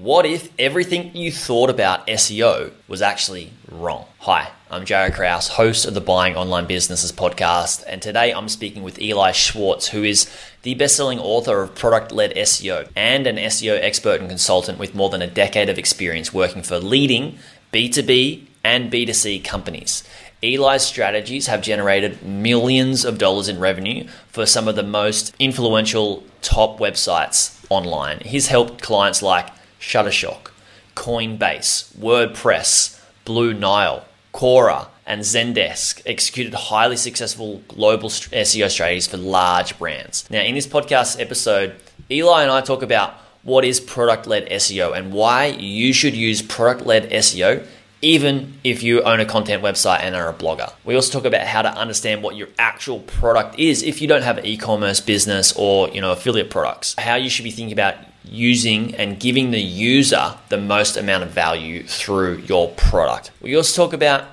What if everything you thought about SEO was actually wrong? Hi, I'm Jaryd Krause, host of the Buying Online Businesses podcast, and today I'm speaking with Eli Schwartz, who is the best-selling author of Product-Led SEO and an SEO expert and consultant with more than a decade of experience working for leading B2B and B2C companies. Eli's strategies have generated millions of dollars in revenue for some of the most influential top websites online. He's helped clients like Shutterstock, Coinbase, WordPress, Blue Nile, Quora, and Zendesk executed highly successful global SEO strategies for large brands. Now, in this podcast episode, Eli and I talk about what is product led SEO and why you should use product led SEO even if you own a content website and are a blogger. We also talk about how to understand what your actual product is if you don't have an e-commerce business or, you know, affiliate products. How you should be thinking about using and giving the user the most amount of value through your product. We also talk about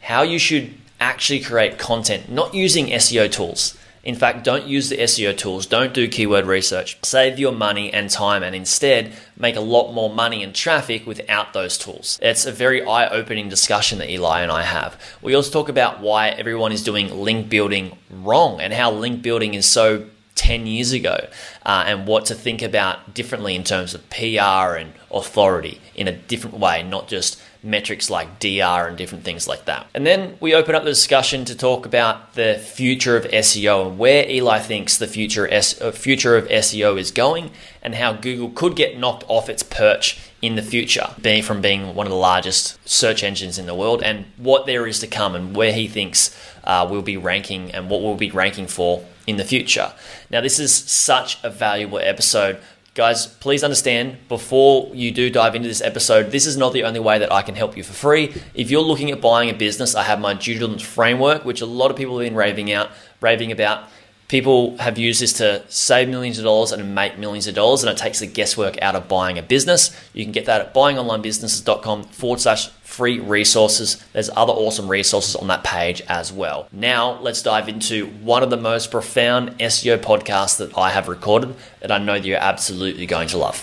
how you should actually create content, not using SEO tools. In fact, don't use the SEO tools, don't do keyword research. Save your money and time and instead make a lot more money and traffic without those tools. It's a very eye opening discussion that Eli and I have. We also talk about why everyone is doing link building wrong and how link building is so 10 years ago uh, and what to think about differently in terms of PR and authority in a different way, not just metrics like DR and different things like that. And then we open up the discussion to talk about the future of SEO and where Eli thinks the future, S- uh, future of SEO is going and how Google could get knocked off its perch in the future, being from being one of the largest search engines in the world, and what there is to come, and where he thinks uh, we'll be ranking and what we'll be ranking for in the future. Now, this is such a valuable episode. Guys, please understand before you do dive into this episode, this is not the only way that I can help you for free. If you're looking at buying a business, I have my due diligence framework, which a lot of people have been raving out, raving about. People have used this to save millions of dollars and make millions of dollars, and it takes the guesswork out of buying a business. You can get that at buyingonlinebusinesses.com forward slash free resources. There's other awesome resources on that page as well. Now, let's dive into one of the most profound SEO podcasts that I have recorded that I know that you're absolutely going to love.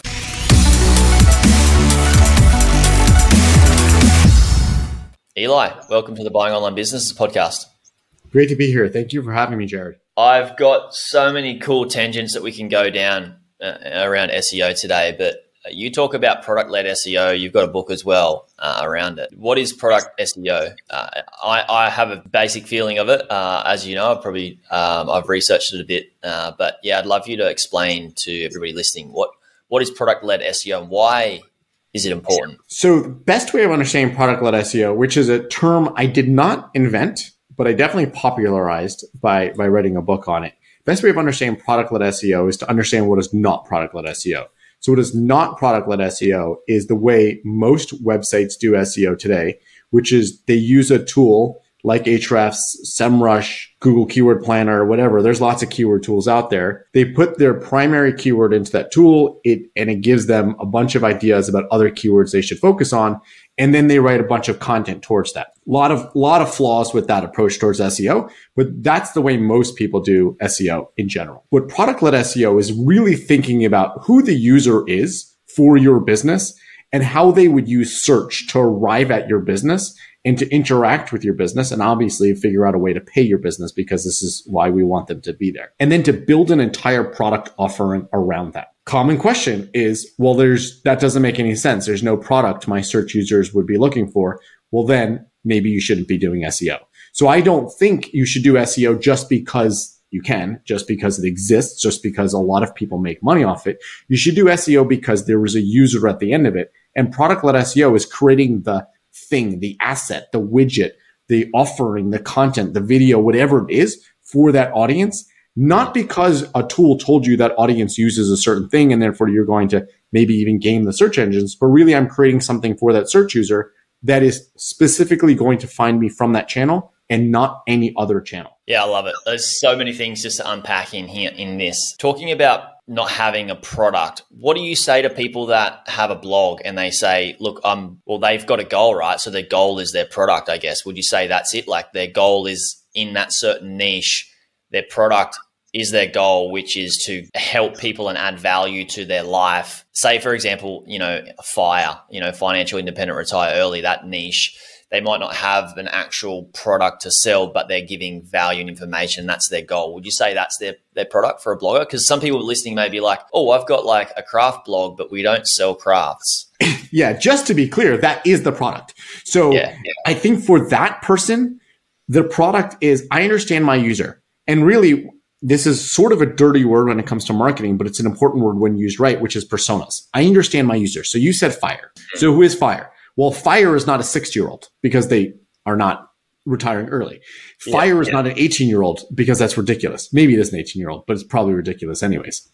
Eli, welcome to the Buying Online Businesses podcast. Great to be here. Thank you for having me, Jaryd. I've got so many cool tangents that we can go down uh, around SEO today, but you talk about product led SEO. You've got a book as well uh, around it. What is product SEO? Uh, I, I, have a basic feeling of it. Uh, as you know, I've probably um, I've researched it a bit, uh, but yeah, I'd love you to explain to everybody listening what what is product led SEO and why is it important? So, the best way of understanding product led SEO, which is a term I did not invent but I definitely popularized by by writing a book on it. Best way of understanding product led SEO is to understand what is not product led SEO. So what is not product led SEO is the way most websites do SEO today, which is they use a tool like Ahrefs, SEMrush, Google Keyword Planner, whatever. There's lots of keyword tools out there. They put their primary keyword into that tool, it, and it gives them a bunch of ideas about other keywords they should focus on. And then they write a bunch of content towards that. A lot of, lot of flaws with that approach towards SEO, but that's the way most people do SEO in general. What product led SEO is really thinking about who the user is for your business and how they would use search to arrive at your business and to interact with your business and obviously figure out a way to pay your business because this is why we want them to be there. And then to build an entire product offering around that. Common question is, well, there's, that doesn't make any sense. There's no product my search users would be looking for. Well, then maybe you shouldn't be doing SEO. So I don't think you should do SEO just because you can, just because it exists, just because a lot of people make money off it. You should do SEO because there was a user at the end of it. And product led SEO is creating the thing, the asset, the widget, the offering, the content, the video, whatever it is for that audience. Not because a tool told you that audience uses a certain thing and therefore you're going to maybe even game the search engines, but really I'm creating something for that search user that is specifically going to find me from that channel and not any other channel. Yeah, I love it. There's so many things just to unpack in here in this. Talking about not having a product. What do you say to people that have a blog and they say, look, um, well, they've got a goal, right? So their goal is their product, I guess. Would you say that's it? Like their goal is in that certain niche, their product is their goal, which is to help people and add value to their life. Say, for example, you know, FIRE, you know, financial independent retire early, that niche they might not have an actual product to sell, but they're giving value and information. That's their goal. Would you say that's their, their product for a blogger? Because some people listening may be like, oh, I've got like a craft blog, but we don't sell crafts. yeah, just to be clear, that is the product. So yeah, yeah. I think for that person, the product is I understand my user. And really, this is sort of a dirty word when it comes to marketing, but it's an important word when used right, which is personas. I understand my user. So you said fire. So who is fire? Well, fire is not a 60 year old because they are not retiring early. Fire yeah, is yeah. not an 18 year old because that's ridiculous. Maybe it is an 18 year old, but it's probably ridiculous anyways.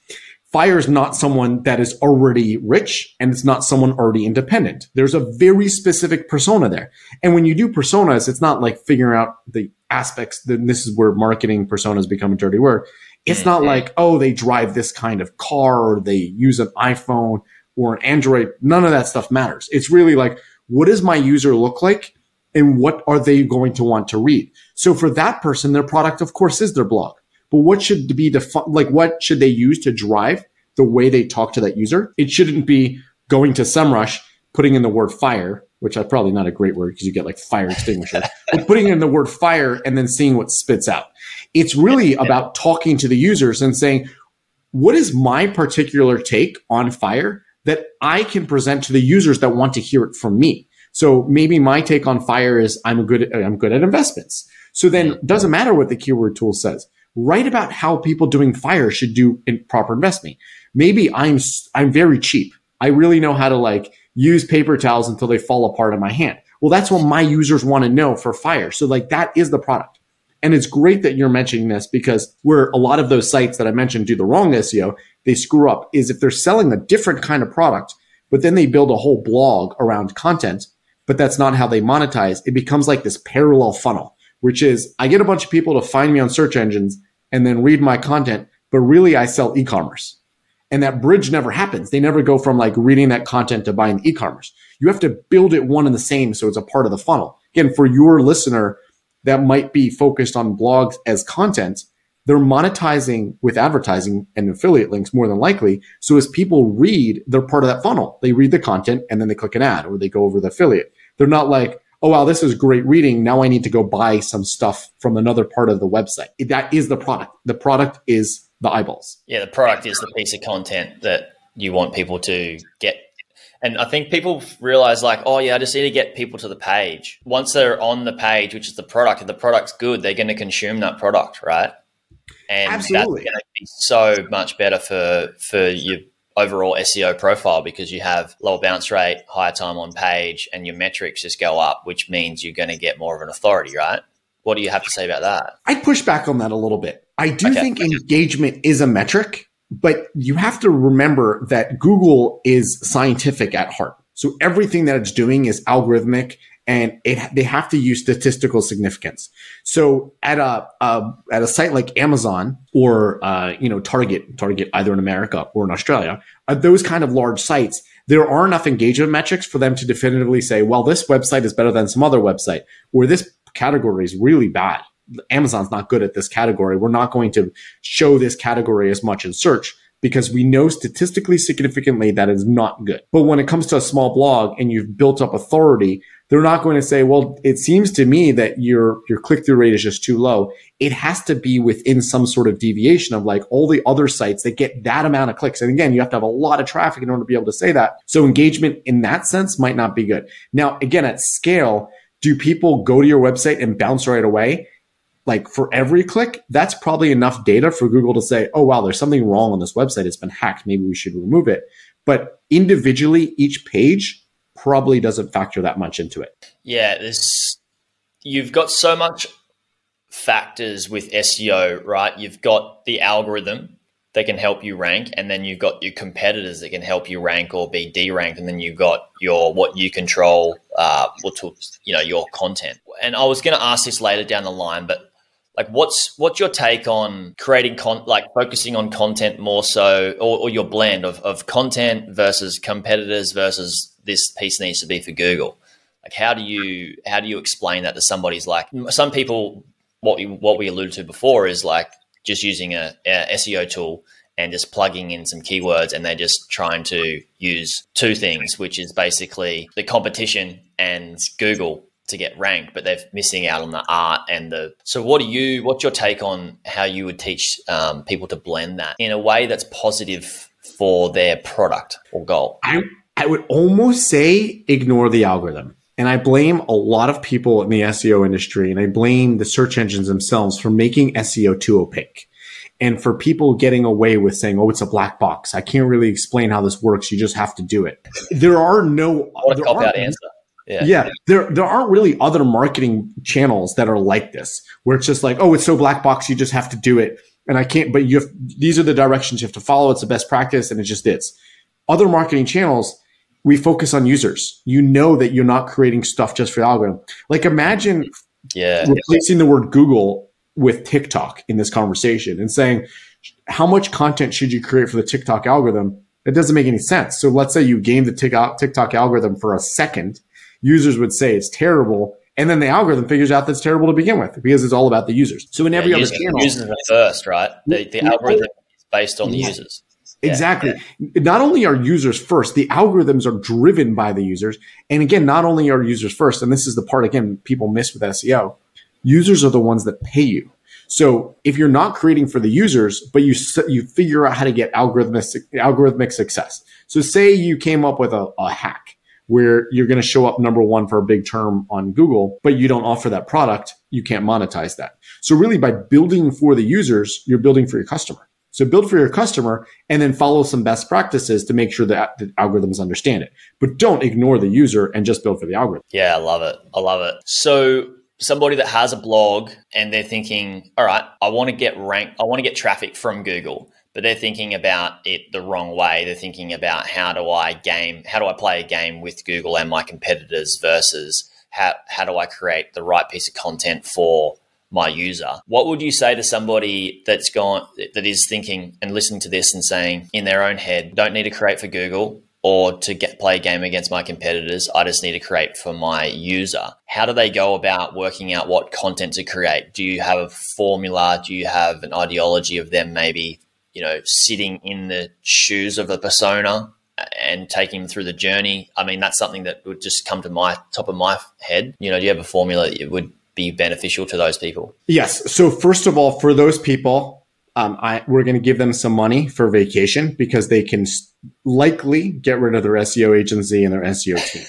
Fire is not someone that is already rich and it's not someone already independent. There's a very specific persona there. And when you do personas, it's not like figuring out the aspects. Then this is where marketing personas become a dirty word. It's not like, oh, they drive this kind of car or they use an iPhone or an Android. None of that stuff matters. It's really like, what does my user look like? And what are they going to want to read? So for that person, their product, of course, is their blog. But what should be the, like, what should they use to drive the way they talk to that user? It shouldn't be going to SEMrush, putting in the word fire, which is probably not a great word because you get like fire extinguisher, but putting in the word fire and then seeing what spits out. It's really about talking to the users and saying, what is my particular take on fire that I can present to the users that want to hear it from me. So maybe my take on fire is I'm good at, I'm good at investments. So then doesn't matter what the keyword tool says. Write about how people doing fire should do in proper investing. Maybe I'm I'm very cheap. I really know how to like use paper towels until they fall apart in my hand. Well, that's what my users want to know for fire. So like that is the product. And it's great that you're mentioning this because where a lot of those sites that I mentioned do the wrong SEO they screw up is if they're selling a different kind of product, but then they build a whole blog around content, but that's not how they monetize. It becomes like this parallel funnel, which is I get a bunch of people to find me on search engines and then read my content, but really I sell e-commerce. And that bridge never happens. They never go from like reading that content to buying e-commerce. You have to build it one and the same so it's a part of the funnel. Again, for your listener that might be focused on blogs as content, they're monetizing with advertising and affiliate links more than likely. So as people read, they're part of that funnel. They read the content and then they click an ad or they go over the affiliate. They're not like, oh, wow, this is great reading. Now I need to go buy some stuff from another part of the website. That is the product. The product is the eyeballs. Yeah, the product is the piece of content that you want people to get. And I think people realize, like, oh, yeah, I just need to get people to the page. Once they're on the page, which is the product, if the product's good, they're going to consume that product, right? And Absolutely. that's going to be so much better for for your overall SEO profile because you have lower bounce rate, higher time on page, and your metrics just go up, which means you're going to get more of an authority, right? What do you have to say about that? I push back on that a little bit. I do okay. think engagement is a metric, but you have to remember that Google is scientific at heart. So everything that it's doing is algorithmic and it, they have to use statistical significance. So at a, a at a site like Amazon or uh, you know Target, Target either in America or in Australia, at those kind of large sites, there are enough engagement metrics for them to definitively say, well, this website is better than some other website, or this category is really bad. Amazon's not good at this category. We're not going to show this category as much in search because we know statistically significantly that is not good. But when it comes to a small blog and you've built up authority, they're not going to say, well, it seems to me that your, your click through rate is just too low. It has to be within some sort of deviation of like all the other sites that get that amount of clicks. And again, you have to have a lot of traffic in order to be able to say that. So engagement in that sense might not be good. Now, again, at scale, do people go to your website and bounce right away? Like for every click, that's probably enough data for Google to say, oh, wow, there's something wrong on this website. It's been hacked. Maybe we should remove it. But individually, each page probably doesn't factor that much into it. Yeah, this you've got so much factors with SEO, right? You've got the algorithm that can help you rank, and then you've got your competitors that can help you rank or be deranked, and then you've got your what you control, uh, what you know, your content. And I was going to ask this later down the line, but like what's what's your take on creating con like focusing on content more so or, or, your blend of, of content versus competitors versus this piece needs to be for google like how do you how do you explain that to somebody's like some people what we what we alluded to before is like just using a, a SEO tool and just plugging in some keywords and they're just trying to use two things, which is basically the competition and Google to get ranked, but they're missing out on the art and the. So, what do you? What's your take on how you would teach um, people to blend that in a way that's positive for their product or goal? I I would almost say ignore the algorithm. And I blame a lot of people in the SEO industry and I blame the search engines themselves for making SEO too opaque. And for people getting away with saying, oh, it's a black box. I can't really explain how this works. You just have to do it. There are no what a answer. Yeah. yeah. There there aren't really other marketing channels that are like this, where it's just like, oh, it's so black box, you just have to do it. And I can't, but you have, these are the directions you have to follow. It's the best practice, and it just is. Other marketing channels, we focus on users. You know that you're not creating stuff just for the algorithm. Like imagine yeah. replacing the word Google with TikTok in this conversation and saying, how much content should you create for the TikTok algorithm? It doesn't make any sense. So let's say you game the TikTok algorithm for a second. Users would say it's terrible. And then the algorithm figures out that's terrible to begin with because it's all about the users. So in every yeah, other channel, users first, right? The, the algorithm is based on the users. Exactly. Yeah. Not only are users first, the algorithms are driven by the users. And again, not only are users first, and this is the part again people miss with SEO, users are the ones that pay you. So if you're not creating for the users, but you you figure out how to get algorithmic algorithmic success. So say you came up with a, a hack where you're going to show up number one for a big term on Google, but you don't offer that product, you can't monetize that. So really by building for the users, you're building for your customer. So build for your customer and then follow some best practices to make sure that the algorithms understand it. But don't ignore the user and just build for the algorithm. Yeah, I love it. I love it. So somebody that has a blog and they're thinking, all right, I want to get rank, I want to get traffic from Google, but they're thinking about it the wrong way. They're thinking about how do I game, how do I play a game with Google and my competitors versus how, how do I create the right piece of content for my user. What would you say to somebody that's gone that is thinking and listening to this and saying in their own head, don't need to create for Google or to get play a game against my competitors, I just need to create for my user. How do they go about working out what content to create? Do you have a formula? Do you have an ideology of them maybe, you know, sitting in the shoes of a persona and taking them through the journey? I mean, that's something that would just come to my top of my head. You know, do you have a formula that would be beneficial to those people? Yes. So first of all, for those people, um, I, we're going to give them some money for vacation because they can likely get rid of their SEO agency and their SEO team.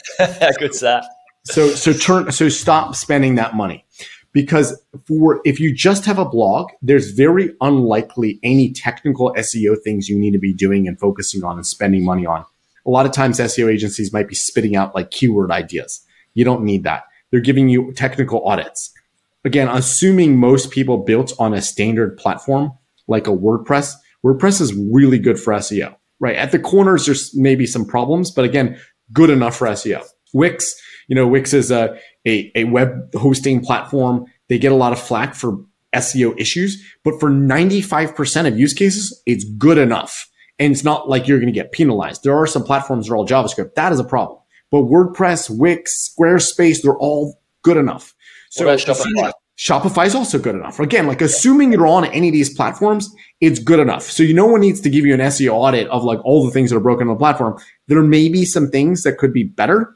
Good that. So so turn so stop spending that money because for if you just have a blog, there's very unlikely any technical SEO things you need to be doing and focusing on and spending money on. A lot of times SEO agencies might be spitting out like keyword ideas. You don't need that. They're giving you technical audits. Again, assuming most people built on a standard platform like a WordPress, WordPress is really good for SEO, right? At the corners, there's maybe some problems, but again, good enough for SEO. Wix, you know, Wix is a, a, a web hosting platform. They get a lot of flack for SEO issues, but for 95% of use cases, it's good enough. And it's not like you're going to get penalized. There are some platforms that are all JavaScript. That is a problem. But WordPress, Wix, Squarespace, they're all good enough. So Shopify? Shopify is also good enough. Again, like assuming you're on any of these platforms, it's good enough. So you no one needs to give you an SEO audit of like all the things that are broken on the platform. There may be some things that could be better,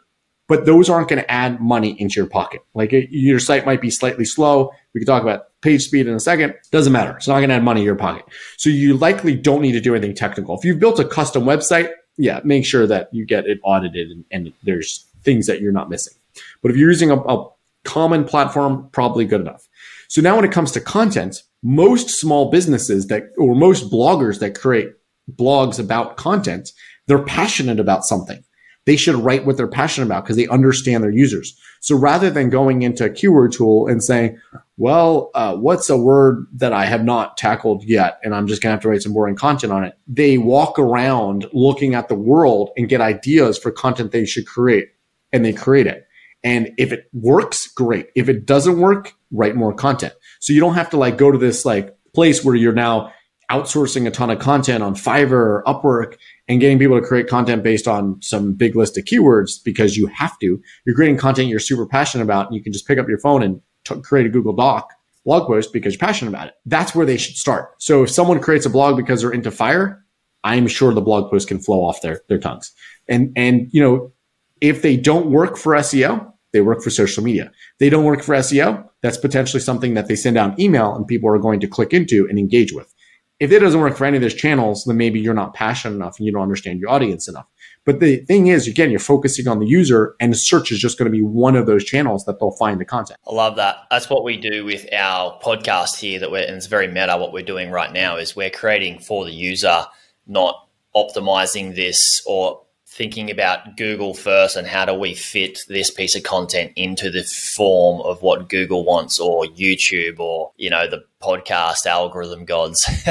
but those aren't going to add money into your pocket. Like it, your site might be slightly slow. We can talk about page speed in a second. Doesn't matter. It's not going to add money in your pocket. So you likely don't need to do anything technical. If you've built a custom website, yeah, make sure that you get it audited and, and there's things that you're not missing. But if you're using a, a common platform, probably good enough. So now when it comes to content, most small businesses that, or most bloggers that create blogs about content, they're passionate about something they should write what they're passionate about because they understand their users. So rather than going into a keyword tool and saying, well, uh, what's a word that I have not tackled yet? And I'm just going to have to write some boring content on it. They walk around looking at the world and get ideas for content they should create and they create it. And if it works, great. If it doesn't work, write more content. So you don't have to like go to this like place where you're now outsourcing a ton of content on Fiverr or Upwork and getting people to create content based on some big list of keywords because you have to. You're creating content you're super passionate about and you can just pick up your phone and create a Google Doc blog post because you're passionate about it. That's where they should start. So if someone creates a blog because they're into fire, I'm sure the blog post can flow off their, their tongues. And, and, you know, if they don't work for SEO, they work for social media. They don't work for SEO. That's potentially something that they send out email and people are going to click into and engage with. If it doesn't work for any of those channels, then maybe you're not passionate enough and you don't understand your audience enough. But the thing is, again, you're focusing on the user and search is just going to be one of those channels that they'll find the content. I love that. That's what we do with our podcast here that we're, and it's very meta. What we're doing right now is we're creating for the user, not optimizing this or thinking about Google first and how do we fit this piece of content into the form of what Google wants or YouTube or, you know, the podcast algorithm gods.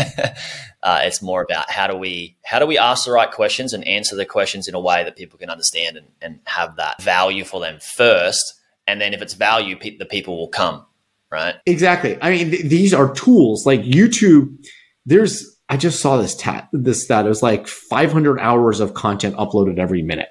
uh, it's more about how do we how do we ask the right questions and answer the questions in a way that people can understand and, and have that value for them first. And then if it's value, pe- the people will come, right? Exactly. I mean, th- these are tools like YouTube. There's I just saw this tat this stat. It was like 500 hours of content uploaded every minute.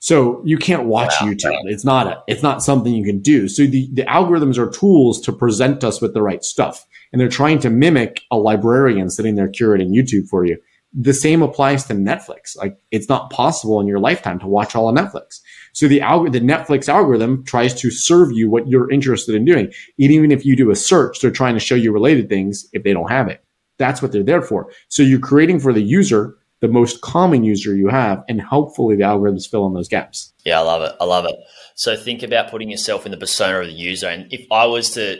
So you can't watch wow. YouTube. It's not a, it's not something you can do. So the, the algorithms are tools to present us with the right stuff. And they're trying to mimic a librarian sitting there curating YouTube for you. The same applies to Netflix. Like it's not possible in your lifetime to watch all of Netflix. So the alg- the Netflix algorithm tries to serve you what you're interested in doing. Even if you do a search, they're trying to show you related things if they don't have it. That's what they're there for. So you're creating for the user the most common user you have, and hopefully the algorithms fill in those gaps. Yeah, I love it. I love it. So think about putting yourself in the persona of the user. And if I was to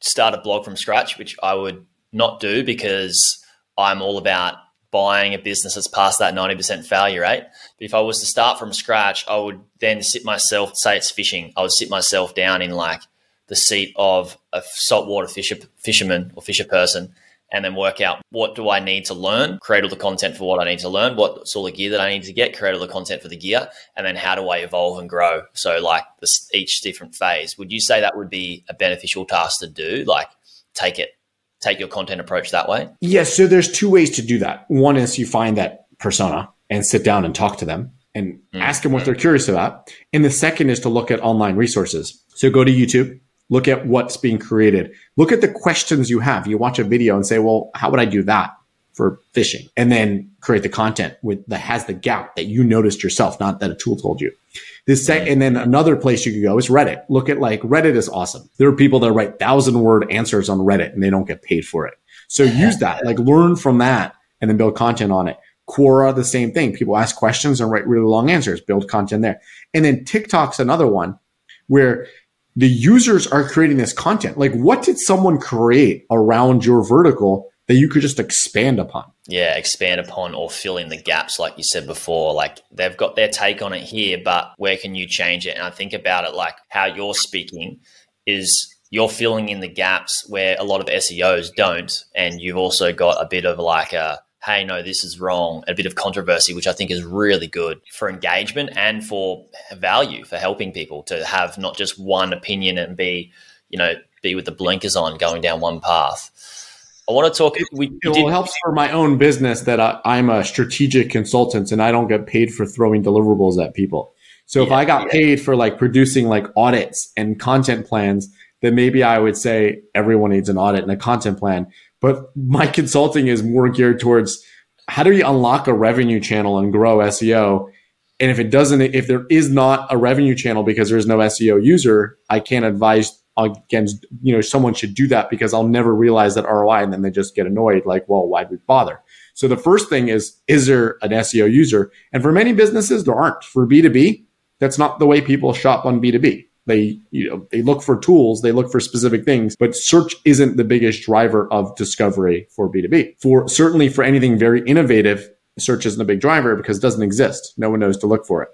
start a blog from scratch, which I would not do because I'm all about buying a business that's past that 90% failure rate. But if I was to start from scratch, I would then sit myself, say it's fishing, I would sit myself down in like the seat of a saltwater fisher, fisherman or fisher person and then work out what do I need to learn, create all the content for what I need to learn, what's all the gear that I need to get, create all the content for the gear, and then how do I evolve and grow? So like this, each different phase. Would you say that would be a beneficial task to do? Like take it, take your content approach that way? Yes. So there's two ways to do that. One is you find that persona and sit down and talk to them and mm. ask them what they're curious about. And the second is to look at online resources. So go to YouTube, Look at what's being created. Look at the questions you have. You watch a video and say, well, how would I do that for fishing? And then create the content with that has the gap that you noticed yourself, not that a tool told you. This sec- mm-hmm. and then another place you could go is Reddit. Look at like Reddit is awesome. There are people that write thousand word answers on Reddit and they don't get paid for it. So mm-hmm. use that, like learn from that and then build content on it. Quora, the same thing. People ask questions and write really long answers, build content there. And then TikTok's another one where the users are creating this content. Like, what did someone create around your vertical that you could just expand upon? Yeah, expand upon or fill in the gaps, like you said before. Like, they've got their take on it here, but where can you change it? And I think about it like how you're speaking is you're filling in the gaps where a lot of SEOs don't. And you've also got a bit of like a hey, no, this is wrong, a bit of controversy, which I think is really good for engagement and for value, for helping people to have not just one opinion and be, you know, be with the blinkers on going down one path. I want to talk. We, it did, helps for my own business that I, am a strategic consultant and I don't get paid for throwing deliverables at people. So yeah, if I got yeah. paid for like producing like audits and content plans, then maybe I would say everyone needs an audit and a content plan. But my consulting is more geared towards how do you unlock a revenue channel and grow SEO? And if it doesn't, if there is not a revenue channel because there's no SEO user, I can't advise against, you know, someone should do that because I'll never realize that ROI and then they just get annoyed like, well, why would we bother? So the first thing is, is there an SEO user? And for many businesses, there aren't. For B2B, that's not the way people shop on B2B. They, you know, they look for tools, they look for specific things, but search isn't the biggest driver of discovery for B2B. For certainly for anything very innovative, search isn't a big driver because it doesn't exist. No one knows to look for it.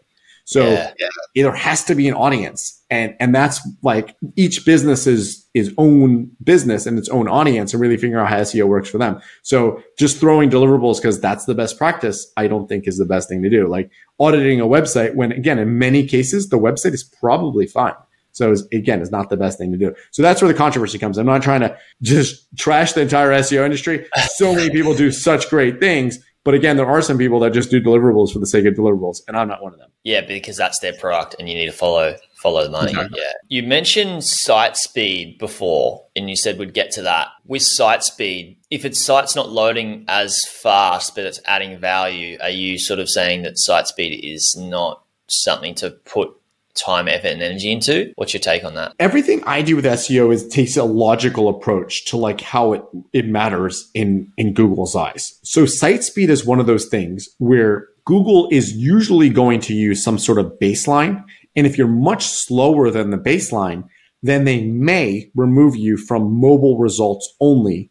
So yeah, yeah. there has to be an audience. And and that's like each business's is own business and its own audience and really figuring out how SEO works for them. So just throwing deliverables because that's the best practice, I don't think is the best thing to do. Like auditing a website when again, in many cases, the website is probably fine. So again, it's not the best thing to do. So that's where the controversy comes. I'm not trying to just trash the entire SEO industry. So many people do such great things But again, there are some people that just do deliverables for the sake of deliverables, and I'm not one of them. Yeah, because that's their product, and you need to follow follow the money. Exactly. Yeah. You mentioned site speed before, and you said we'd get to that. With site speed, if its site's not loading as fast, but it's adding value, are you sort of saying that site speed is not something to put time, effort, and energy into. What's your take on that? Everything I do with SEO is takes a logical approach to like how it it matters in in Google's eyes. So site speed is one of those things where Google is usually going to use some sort of baseline, and if you're much slower than the baseline, then they may remove you from mobile results only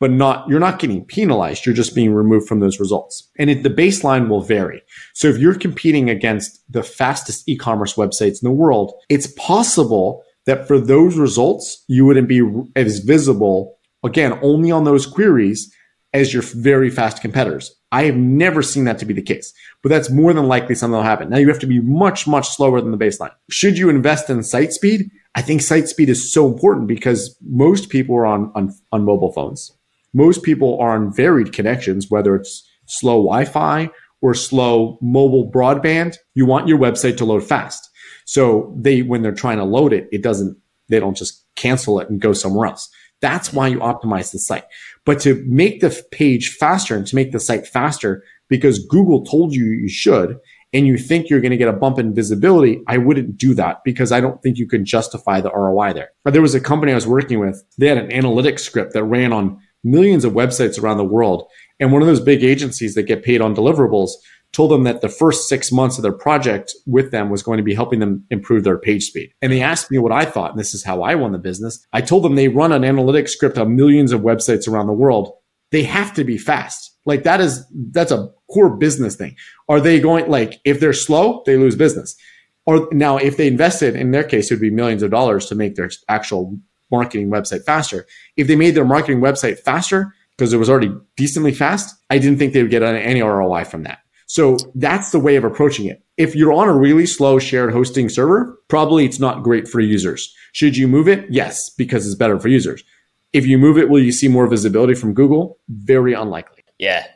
but not you're not getting penalized you're just being removed from those results. And it, the baseline will vary. So if you're competing against the fastest e-commerce websites in the world it's possible that for those results you wouldn't be as visible again only on those queries as your very fast competitors. I have never seen that to be the case but that's more than likely something will happen. Now you have to be much much slower than the baseline. Should you invest in site speed? I think site speed is so important because most people are on, on, on mobile phones most people are on varied connections, whether it's slow Wi Fi or slow mobile broadband. You want your website to load fast. So they, when they're trying to load it, it doesn't, they don't just cancel it and go somewhere else. That's why you optimize the site. But to make the page faster and to make the site faster because Google told you you should, and you think you're going to get a bump in visibility, I wouldn't do that because I don't think you can justify the ROI there. But there was a company I was working with. They had an analytics script that ran on millions of websites around the world. And one of those big agencies that get paid on deliverables told them that the first six months of their project with them was going to be helping them improve their page speed. And they asked me what I thought, and this is how I won the business. I told them they run an analytics script on millions of websites around the world. They have to be fast. Like that is, that's a core business thing. Are they going, like, if they're slow, they lose business. Or now, if they invested, in their case, it would be millions of dollars to make their actual marketing website faster. If they made their marketing website faster because it was already decently fast, I didn't think they would get any ROI from that. So that's the way of approaching it. If you're on a really slow shared hosting server, probably it's not great for users. Should you move it? Yes, because it's better for users. If you move it, will you see more visibility from Google? Very unlikely. Yeah.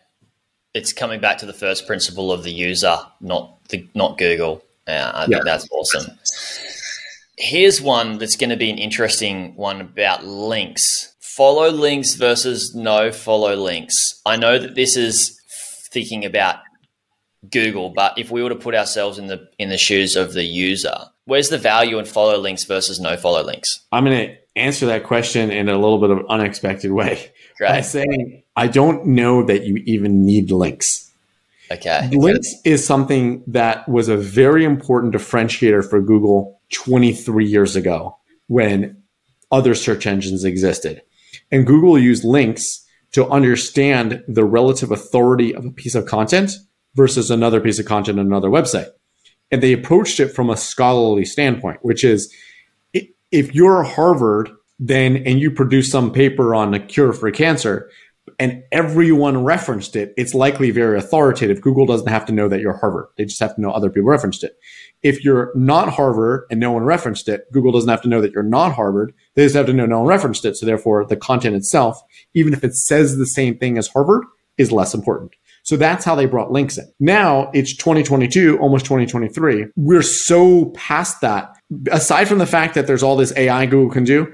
It's coming back to the first principle of the user, not the not Google. Yeah, I yeah. think that's awesome. Here's one that's going to be an interesting one about links. Follow links versus no follow links. I know that this is thinking about Google, but if we were to put ourselves in the in the shoes of the user, where's the value in follow links versus no follow links? I'm going to answer that question in a little bit of an unexpected way Great. by saying I don't know that you even need links. Okay. Links is something that was a very important differentiator for Google 23 years ago when other search engines existed. And Google used links to understand the relative authority of a piece of content versus another piece of content on another website. And they approached it from a scholarly standpoint, which is if you're Harvard, then and you produce some paper on a cure for cancer, and everyone referenced it, it's likely very authoritative. Google doesn't have to know that you're Harvard. They just have to know other people referenced it. If you're not Harvard and no one referenced it, Google doesn't have to know that you're not Harvard. They just have to know no one referenced it. So therefore the content itself, even if it says the same thing as Harvard, is less important. So that's how they brought links in. Now it's 2022, almost 2023. We're so past that. Aside from the fact that there's all this AI Google can do,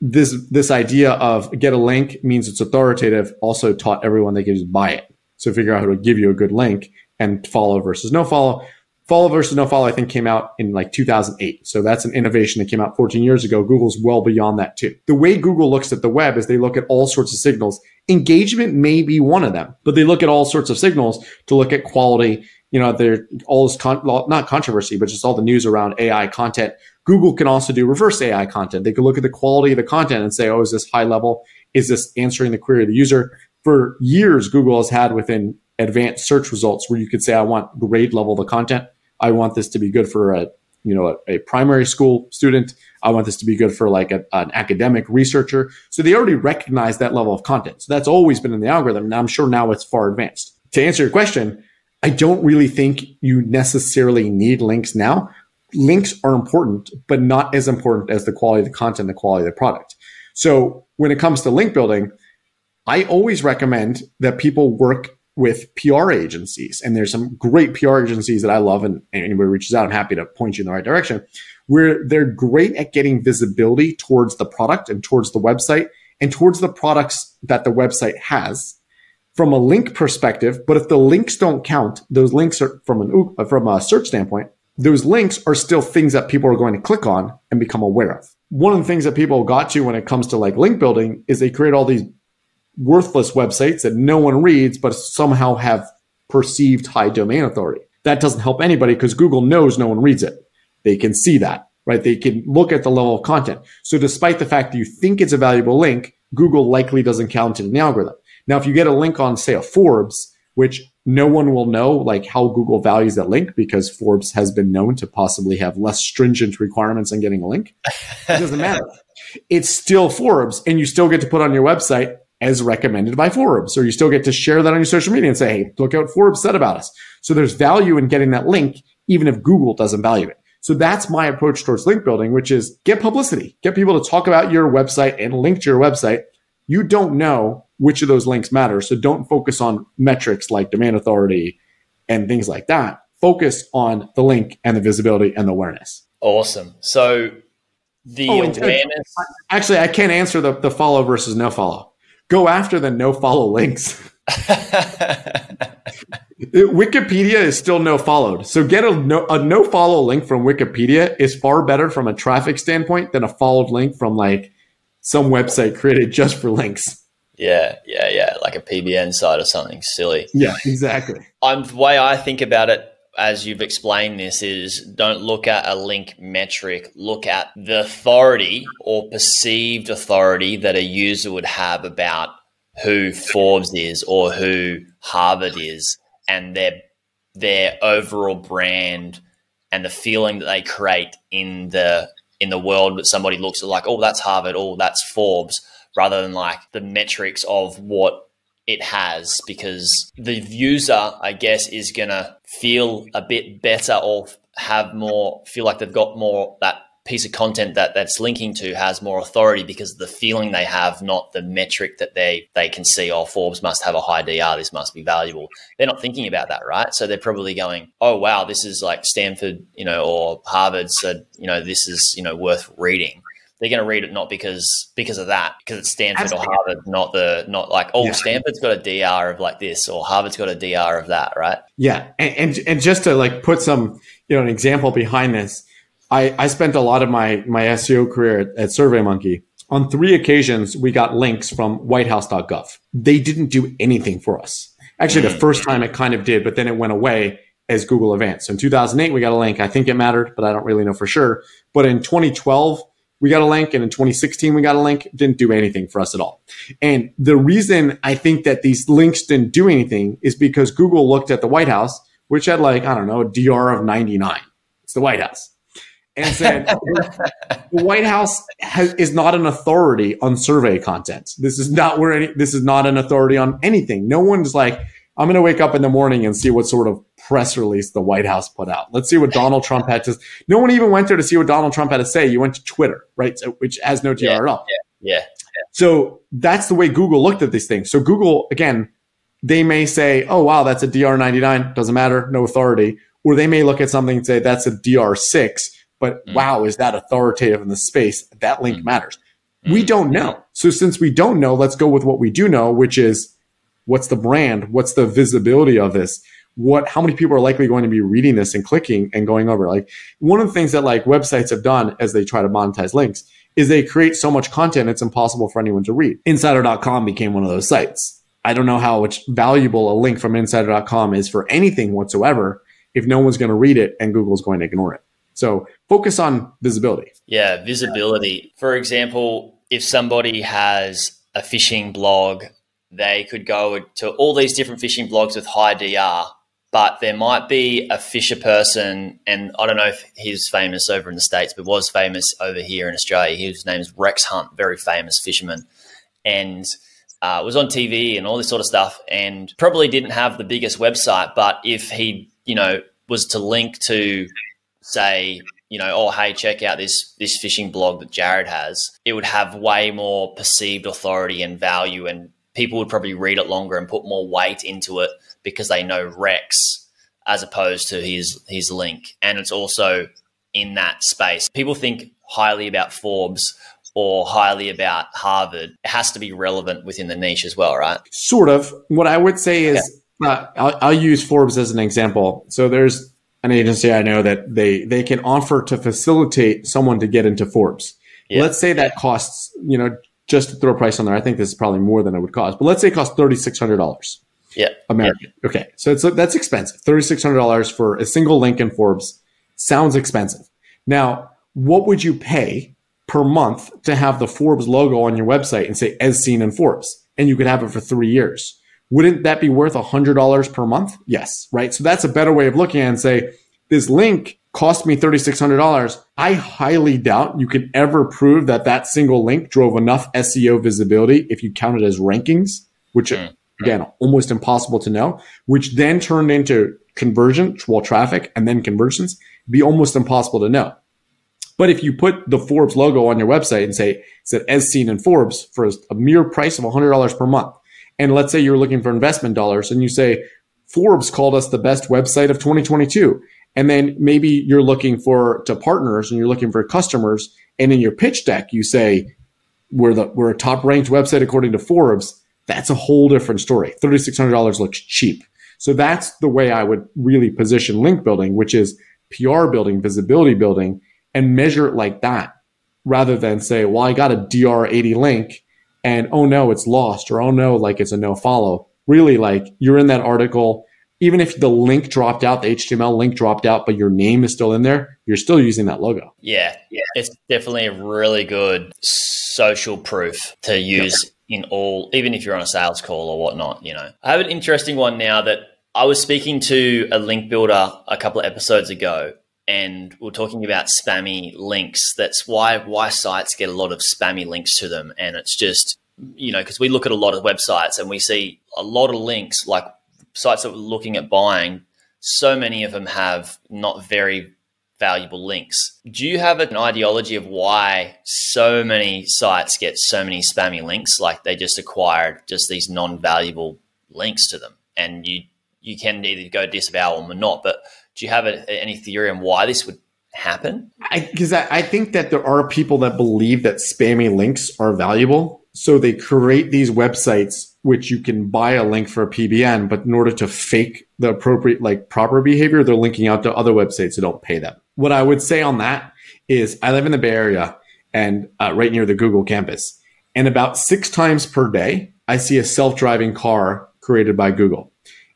this this idea of get a link means it's authoritative also taught everyone they can just buy it. So figure out how to give you a good link and follow versus no follow. Follow versus no follow, I think came out in like 2008. So that's an innovation that came out 14 years ago. Google's well beyond that too. The way Google looks at the web is they look at all sorts of signals. Engagement may be one of them, but they look at all sorts of signals to look at quality. You know, they're all this con- not controversy, but just all the news around AI content Google can also do reverse AI content. They can look at the quality of the content and say, oh, is this high level? Is this answering the query of the user? For years, Google has had within advanced search results where you could say, I want grade level the content. I want this to be good for a, you know, a, a primary school student. I want this to be good for like a, an academic researcher. So they already recognize that level of content. So that's always been in the algorithm. And I'm sure now it's far advanced. To answer your question, I don't really think you necessarily need links now links are important, but not as important as the quality of the content, the quality of the product. So when it comes to link building, I always recommend that people work with PR agencies, and there's some great PR agencies that I love, and, anybody reaches out, I'm happy to point you in the right direction, where they're great at getting visibility towards the product and towards the website and towards the products that the website has from a link perspective. But if the links don't count, those links are from an from a search standpoint, those links are still things that people are going to click on and become aware of. One of the things that people got to when it comes to like link building is they create all these worthless websites that no one reads, but somehow have perceived high domain authority. That doesn't help anybody because Google knows no one reads it. They can see that, right? They can look at the level of content. So despite the fact that you think it's a valuable link, Google likely doesn't count it in the algorithm. Now, if you get a link on, say, a Forbes, which no one will know like how Google values that link because Forbes has been known to possibly have less stringent requirements on getting a link. It doesn't matter. It's still Forbes and you still get to put on your website as recommended by Forbes, or you still get to share that on your social media and say, Hey, look what Forbes said about us. So there's value in getting that link, even if Google doesn't value it. So that's my approach towards link building, which is get publicity, get people to talk about your website and link to your website. You don't know which of those links matter. So don't focus on metrics like domain authority and things like that. Focus on the link and the visibility and the awareness. Awesome. So the oh, awareness. Actually, I can't answer the, the follow versus no follow. Go after the no follow links. Wikipedia is still no followed. So get a no, a no follow link from Wikipedia is far better from a traffic standpoint than a followed link from like some website created just for links. Yeah, yeah, yeah, like a PBN site or something silly. Yeah, exactly. I'm the way I think about it as you've explained this is don't look at a link metric, look at the authority or perceived authority that a user would have about who Forbes is or who Harvard is and their their overall brand and the feeling that they create in the in the world that somebody looks at like, oh, that's Harvard, oh, that's Forbes. Rather than like the metrics of what it has because the user, I guess, is going to feel a bit better or have more, feel like they've got more that piece of content that that's linking to has more authority because of the feeling they have, not the metric that they they can see. Oh, Forbes must have a high DR. This must be valuable. They're not thinking about that, right? So they're probably going, "Oh, wow, this is like Stanford, you know, or Harvard said, you know, this is you know worth reading." They're going to read it not because because of that because it's Stanford Absolutely. or Harvard, not the not like oh yeah. Stanford's got a DR of like this or Harvard's got a DR of that, right? Yeah, and, and and, just to like put some you know an example behind this, I I spent a lot of my my SEO career at, at SurveyMonkey. On three occasions, we got links from WhiteHouse.gov. They didn't do anything for us. Actually, the mm. first time it kind of did, but then it went away as Google advanced. So in 2008, we got a link. I think it mattered, but I don't really know for sure. But in 2012 we got a link and in 2016 we got a link didn't do anything for us at all. And the reason i think that these links didn't do anything is because google looked at the white house which had like i don't know a dr of 99 it's the white house. And said the white house has, is not an authority on survey content. This is not where any this is not an authority on anything. No one's like i'm going to wake up in the morning and see what sort of press release the White House put out. Let's see what Donald Trump had to. No one even went there to see what Donald Trump had to say. You went to Twitter, right? So, which has no DR yeah, at all. Yeah, yeah, So that's the way Google looked at these things. So Google, again, they may say, "Oh wow, that's a DR99. Doesn't matter, no authority." Or they may look at something and say, "That's a DR6." But mm. wow, is that authoritative in the space? That link mm. matters. Mm. We don't know. So since we don't know, let's go with what we do know, which is what's the brand? What's the visibility of this? What how many people are likely going to be reading this and clicking and going over. Like one of the things that like websites have done as they try to monetize links is they create so much content it's impossible for anyone to read. Insider.com became one of those sites. I don't know how much valuable a link from insider.com is for anything whatsoever if no one's going to read it and google's going to ignore it. So focus on visibility. Yeah visibility. For example if somebody has a fishing blog they could go to all these different fishing blogs with high DR but there might be a Fisher person, and I don't know if he's famous over in the States, but was famous over here in Australia. His name is Rex Hunt, very famous fisherman, and uh, was on TV and all this sort of stuff, and probably didn't have the biggest website. But if he, you know, was to link to, say, you know, oh hey, check out this this fishing blog that Jaryd has, it would have way more perceived authority and value and people would probably read it longer and put more weight into it because they know Rex as opposed to his his link. And it's also in that space. People think highly about Forbes or highly about Harvard. It has to be relevant within the niche as well, right? Sort of. What I would say is uh, I'll, I'll use Forbes as an example. So there's an agency I know that they they can offer to facilitate someone to get into Forbes. Yeah. Let's say that costs, you know, just to throw a price on there. I think this is probably more than it would cost, but let's say it costs thirty six hundred dollars. Yeah, American. Yeah. Okay, so it's that's expensive. Thirty six hundred dollars for a single link in Forbes sounds expensive. Now, what would you pay per month to have the Forbes logo on your website and say as seen in Forbes, and you could have it for three years? Wouldn't that be worth $100 per month? Yes, right? So that's a better way of looking at it and say, this link cost me $3,600. I highly doubt you can ever prove that that single link drove enough SEO visibility if you count it as rankings, which mm. Again, almost impossible to know, which then turned into conversion, well, traffic and then conversions, be almost impossible to know. But if you put the Forbes logo on your website and say, said as seen in Forbes for a mere price of $100 per month, and let's say you're looking for investment dollars and you say, Forbes called us the best website of 2022. And then maybe you're looking for to partners and you're looking for customers. And in your pitch deck, you say, we're the, we're a top ranked website according to Forbes. That's a whole different story. $3,600 looks cheap. So that's the way I would really position link building, which is PR building, visibility building, and measure it like that rather than say, well, I got a DR80 link and oh no, it's lost, or oh no, like it's a no follow. Really, like you're in that article, even if the link dropped out, the HTML link dropped out, but your name is still in there, you're still using that logo. Yeah, yeah. It's definitely a really good social proof to use in all, even if you're on a sales call or whatnot, you know. I have an interesting one now that I was speaking to a link builder a couple of episodes ago and we're talking about spammy links. That's why why sites get a lot of spammy links to them, and it's just you know because we look at a lot of websites and we see a lot of links like sites that we're looking at buying. So many of them have not very valuable links. Do you have an ideology of why so many sites get so many spammy links? Like they just acquired just these non-valuable links to them, and you you can either go disavow them or not, but do you have a, any theory on why this would happen? Because I, I, I think that there are people that believe that spammy links are valuable. So they create these websites which you can buy a link for a PBN, but in order to fake the appropriate, like proper behavior, they're linking out to other websites that don't pay them. What I would say on that is I live in the Bay Area and uh, right near the Google campus. And about six times per day, I see a self driving car created by Google.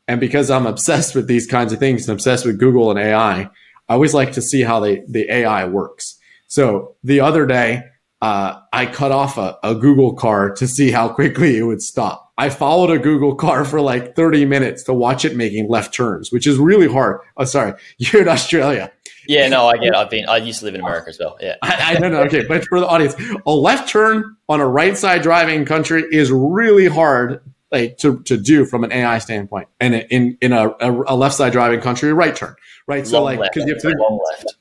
And because I'm obsessed with these kinds of things and obsessed with Google and AI, I always like to see how they, the AI works. So the other day, uh, I cut off a, a Google car to see how quickly it would stop. I followed a Google car for like 30 minutes to watch it making left turns, which is really hard. Oh, sorry. You're in Australia. Yeah, no, I get it. I've been, I used to live in America as well. Yeah. I, I don't know. Okay. But for the audience, a left turn on a right side driving country is really hard like to, to do from an AI standpoint. And in in a, a left side driving country, a right turn, right? So like because you have to long left.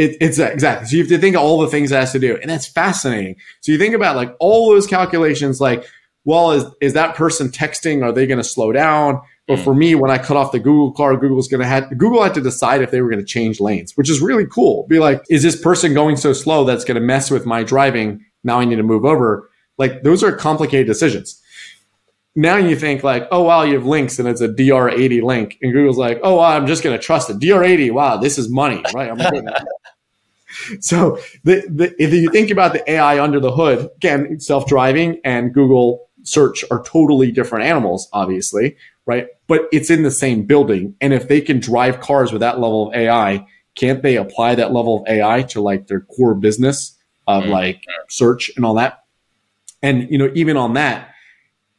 It, it's exactly. So you have to think of all the things it has to do, and that's fascinating. So you think about like all those calculations, like, well, is is that person texting? Are they going to slow down? But mm. for me, when I cut off the Google car, Google's going to have Google had to decide if they were going to change lanes, which is really cool. Be like, is this person going so slow that's going to mess with my driving? Now I need to move over. Like those are complicated decisions now you think like, oh wow, you have links and it's a DR80 link, and Google's like, oh, wow, I'm just going to trust it. DR80, wow, this is money, right? so the, the, if you think about the AI under the hood, again, self-driving and Google search are totally different animals, obviously, right? But it's in the same building, and if they can drive cars with that level of AI, can't they apply that level of AI to like their core business of mm-hmm. like search and all that? And you know, even on that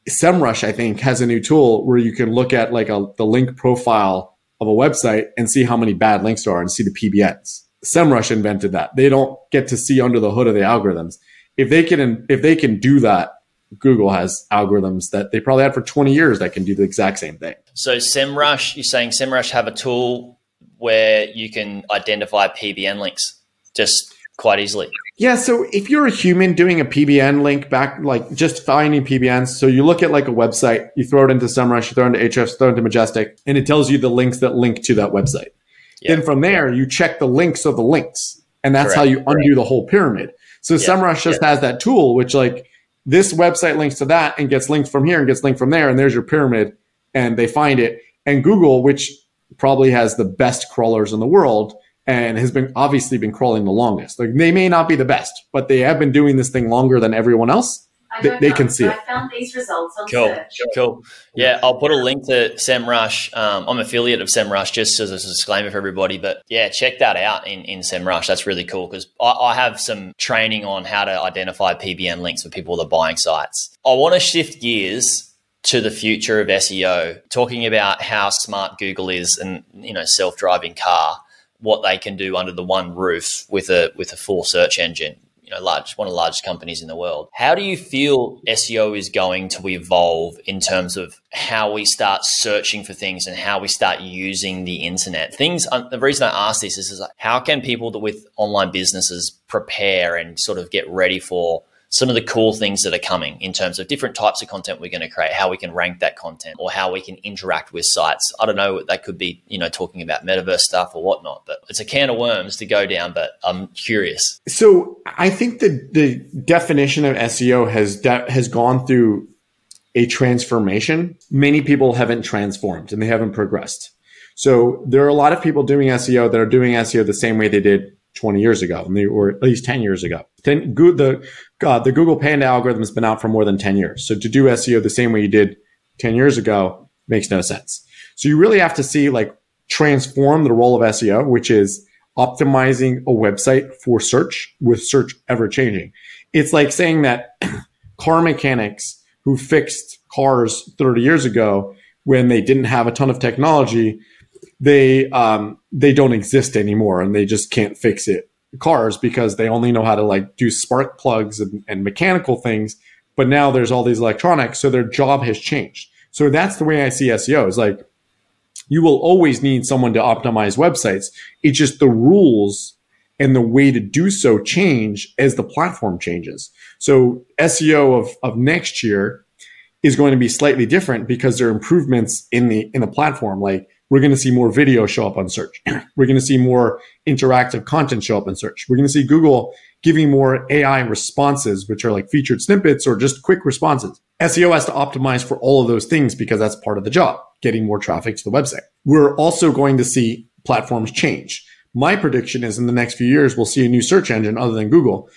SEMrush, I think, has a new tool where you can look at like a, the link profile of a website and see how many bad links there are and see the PBNs. SEMrush invented that. They don't get to see under the hood of the algorithms. If they can, if they can do that, Google has algorithms that they probably had for 20 years that can do the exact same thing. So SEMrush, you're saying SEMrush have a tool where you can identify PBN links just quite easily. Yeah, so if you're a human doing a PBN link back, like just finding PBNs, so you look at like a website, you throw it into SEMrush, you throw it into Ahrefs, throw it into Majestic, and it tells you the links that link to that website. Yep. Then from there, you check the links of the links, and that's Correct. how you undo Correct. the whole pyramid. So yep. SEMrush just yep. has that tool, which like this website links to that and gets linked from here and gets linked from there, and there's your pyramid, and they find it. And Google, which probably has the best crawlers in the world, and has been obviously been crawling the longest. Like they may not be the best, but they have been doing this thing longer than everyone else. They, they, can see it. I found these results on cool. search. Cool. Yeah, I'll put a link to SEMrush. Um, I'm affiliate of SEMrush just as a disclaimer for everybody. But yeah, check that out in, in SEMrush. That's really cool because I, I have some training on how to identify PBN links for people that are buying sites. I want to shift gears to the future of SEO, talking about how smart Google is and you know self-driving car what they can do under the one roof with a with a full search engine. You know, large one of the largest companies in the world. How do you feel SEO is going to evolve in terms of how we start searching for things and how we start using the internet? Things. Um, the reason I ask this is, is how can people with online businesses prepare and sort of get ready for some of the cool things that are coming in terms of different types of content we're going to create, how we can rank that content or how we can interact with sites. I don't know, that could be, you know, talking about metaverse stuff or whatnot, but it's a can of worms to go down, but I'm curious. So I think the, the definition of SEO has, de- has gone through a transformation. Many people haven't transformed and they haven't progressed. So there are a lot of people doing SEO that are doing SEO the same way they did 20 years ago, or at least 10 years ago. 10, the, God, the Google Panda algorithm has been out for more than 10 years. So to do SEO the same way you did 10 years ago makes no sense. So you really have to see like transform the role of SEO, which is optimizing a website for search with search ever changing. It's like saying that car mechanics who fixed cars 30 years ago when they didn't have a ton of technology they um, they don't exist anymore and they just can't fix it cars because they only know how to like do spark plugs and, and mechanical things but now there's all these electronics so their job has changed. So that's the way i see seo is like you will always need someone to optimize websites. It's just the rules and the way to do so change as the platform changes. So seo of, of next year is going to be slightly different because there are improvements in the in the platform. Like we're going to see more video show up on search. we're going to see more interactive content show up in search. We're going to see Google giving more AI responses, which are like featured snippets or just quick responses. SEO has to optimize for all of those things because that's part of the job, getting more traffic to the website. We're also going to see platforms change. My prediction is in the next few years, we'll see a new search engine other than Google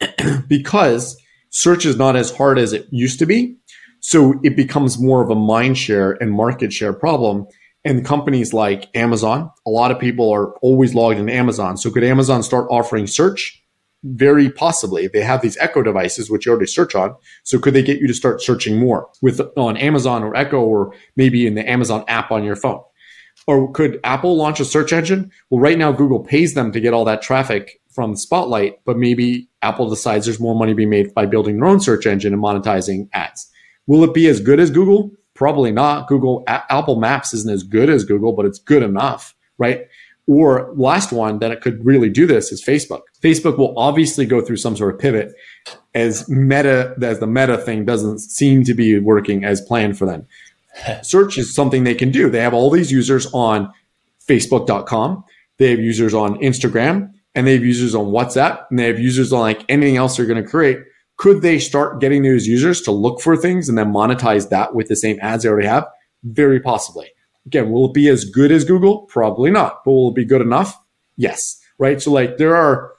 because search is not as hard as it used to be. So it becomes more of a mind share and market share problem and companies like Amazon, a lot of people are always logged in Amazon. So could Amazon start offering search? Very possibly. They have these Echo devices, which you already search on. So could they get you to start searching more with on Amazon or Echo or maybe in the Amazon app on your phone? Or could Apple launch a search engine? Well, right now Google pays them to get all that traffic from Spotlight, but maybe Apple decides there's more money being made by building their own search engine and monetizing ads. Will it be as good as Google? Probably not. Google, A- Apple Maps isn't as good as Google, but it's good enough, right? Or last one that it could really do this is Facebook. Facebook will obviously go through some sort of pivot as meta, as the meta thing doesn't seem to be working as planned for them. Search is something they can do. They have all these users on Facebook.com. They have users on Instagram and they have users on WhatsApp and they have users on like anything else they're going to create. Could they start getting those users to look for things and then monetize that with the same ads they already have? Very possibly. Again, will it be as good as Google? Probably not. But will it be good enough? Yes. Right. So like there are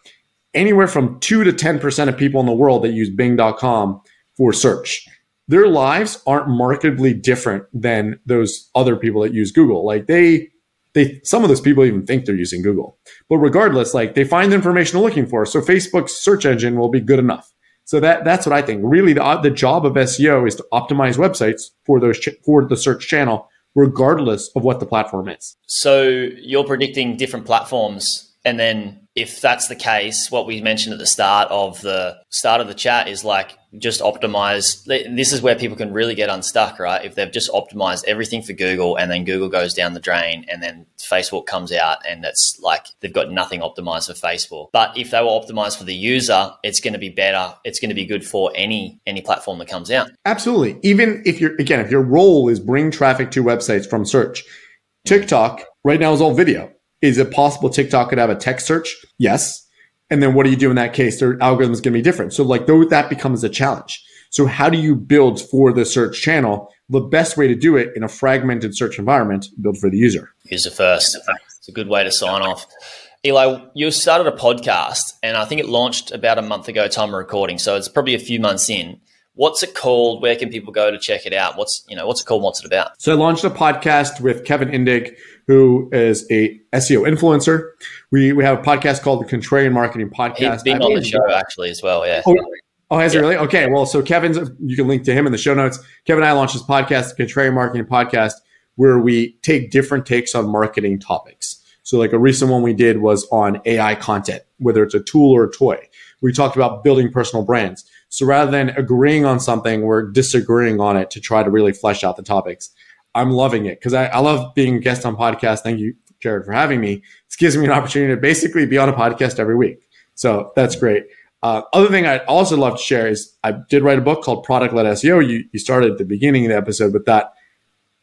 anywhere from two to 10% of people in the world that use bing.com for search. Their lives aren't markedly different than those other people that use Google. Like they, they, some of those people even think they're using Google. But regardless, like they find the information they're looking for. So Facebook's search engine will be good enough. So that that's what I think. Really, the the job of SEO is to optimize websites for those ch- for the search channel, regardless of what the platform is. So you're predicting different platforms, and then if that's the case, what we mentioned at the start of the start of the chat is like just optimize. This is where people can really get unstuck, right? If they've just optimized everything for Google and then Google goes down the drain and then Facebook comes out and it's like they've got nothing optimized for Facebook. But if they were optimized for the user, it's going to be better. It's going to be good for any any platform that comes out. Absolutely. Even if you're again, if your role is bring traffic to websites from search, TikTok right now is all video. Is it possible TikTok could have a text search? Yes. And then what do you do in that case? Their algorithm is going to be different. So like though that becomes a challenge. So how do you build for the search channel? The best way to do it in a fragmented search environment, build for the user. User first. It's a good way to sign off. Eli, you started a podcast and I think it launched about a month ago time of recording. So it's probably a few months in. What's it called? Where can people go to check it out? What's you know what's it called? What's it about? So I launched a podcast with Kevin Indig, who is a SEO influencer. We we have a podcast called the Contrarian Marketing Podcast. He's been on the show actually as well. Yeah. Oh, oh has yeah. he really? Okay. Well, so Kevin's you can link to him in the show notes. Kevin and I launched this podcast, the Contrarian Marketing Podcast, where we take different takes on marketing topics. So like a recent one we did was on AI content, whether it's a tool or a toy. We talked about building personal brands. So rather than agreeing on something, we're disagreeing on it to try to really flesh out the topics. I'm loving it because I, I, love being a guest on podcasts. Thank you, Jaryd, for having me. This gives me an opportunity to basically be on a podcast every week. So that's great. Uh, other thing I'd also love to share is I did write a book called Product Led SEO. You, you started at the beginning of the episode with that.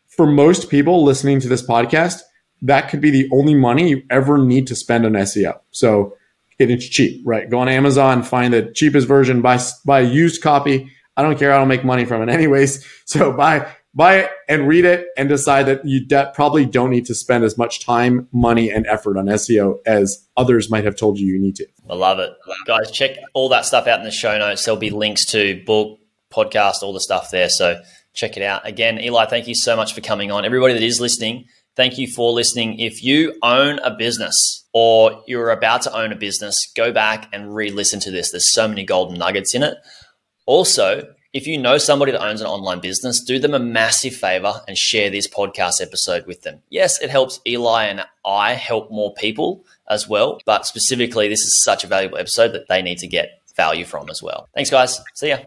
For most people listening to this podcast, that could be the only money you ever need to spend on SEO. So it's cheap, right? Go on Amazon, find the cheapest version, buy buy a used copy. I don't care. I don't make money from it anyways. So buy buy it and read it and decide that you de- probably don't need to spend as much time, money, and effort on SEO as others might have told you you need to. I love it, guys. Check all that stuff out in the show notes. There'll be links to book, podcast, all the stuff there. So check it out. Again, Eli, thank you so much for coming on. Everybody that is listening, thank you for listening. If you own a business or you're about to own a business, go back and re listen to this. There's so many golden nuggets in it. Also, if you know somebody that owns an online business, do them a massive favor and share this podcast episode with them. Yes, it helps Eli and I help more people as well, but specifically, this is such a valuable episode that they need to get value from as well. Thanks, guys. See ya.